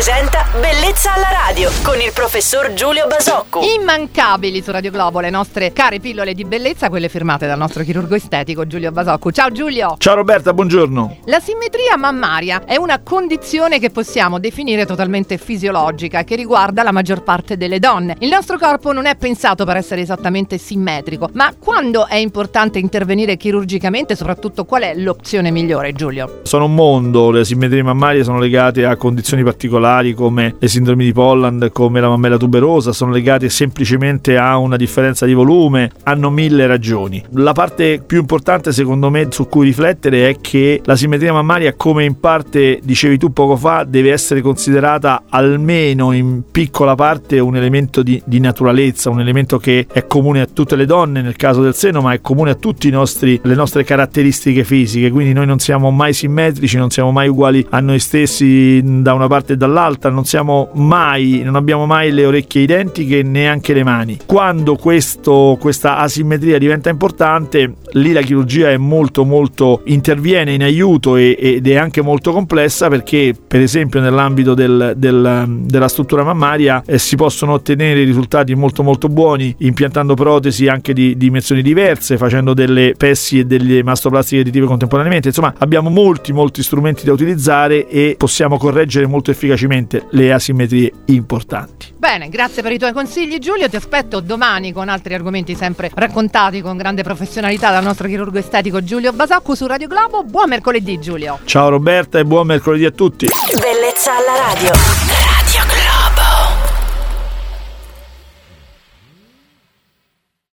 presenta Bellezza alla radio con il professor Giulio Basocco. Immancabili su Radio Globo le nostre care pillole di bellezza, quelle firmate dal nostro chirurgo estetico Giulio Basocco. Ciao Giulio! Ciao Roberta, buongiorno. La simmetria mammaria è una condizione che possiamo definire totalmente fisiologica che riguarda la maggior parte delle donne. Il nostro corpo non è pensato per essere esattamente simmetrico, ma quando è importante intervenire chirurgicamente, soprattutto qual è l'opzione migliore, Giulio? Sono un mondo, le simmetrie mammarie sono legate a condizioni particolari come le sindromi di Polland, come la mammella tuberosa, sono legate semplicemente a una differenza di volume, hanno mille ragioni. La parte più importante secondo me su cui riflettere è che la simmetria mammaria, come in parte dicevi tu poco fa, deve essere considerata almeno in piccola parte un elemento di, di naturalezza, un elemento che è comune a tutte le donne nel caso del seno, ma è comune a tutte le nostre caratteristiche fisiche, quindi noi non siamo mai simmetrici, non siamo mai uguali a noi stessi da una parte e dall'altra, non siamo mai, non abbiamo mai le orecchie identiche neanche le mani. Quando questo, questa asimmetria diventa importante, lì la chirurgia è molto molto interviene in aiuto e, ed è anche molto complessa perché per esempio nell'ambito del, del, della struttura mammaria eh, si possono ottenere risultati molto molto buoni impiantando protesi anche di dimensioni diverse, facendo delle pessi e delle mastoplastiche additive contemporaneamente. Insomma, abbiamo molti molti strumenti da utilizzare e possiamo correggere molto efficacemente le asimmetrie importanti. Bene, grazie per i tuoi consigli Giulio, ti aspetto domani con altri argomenti sempre raccontati con grande professionalità dal nostro chirurgo estetico Giulio Basacco su Radio Globo. Buon mercoledì Giulio. Ciao Roberta e buon mercoledì a tutti. Bellezza alla radio.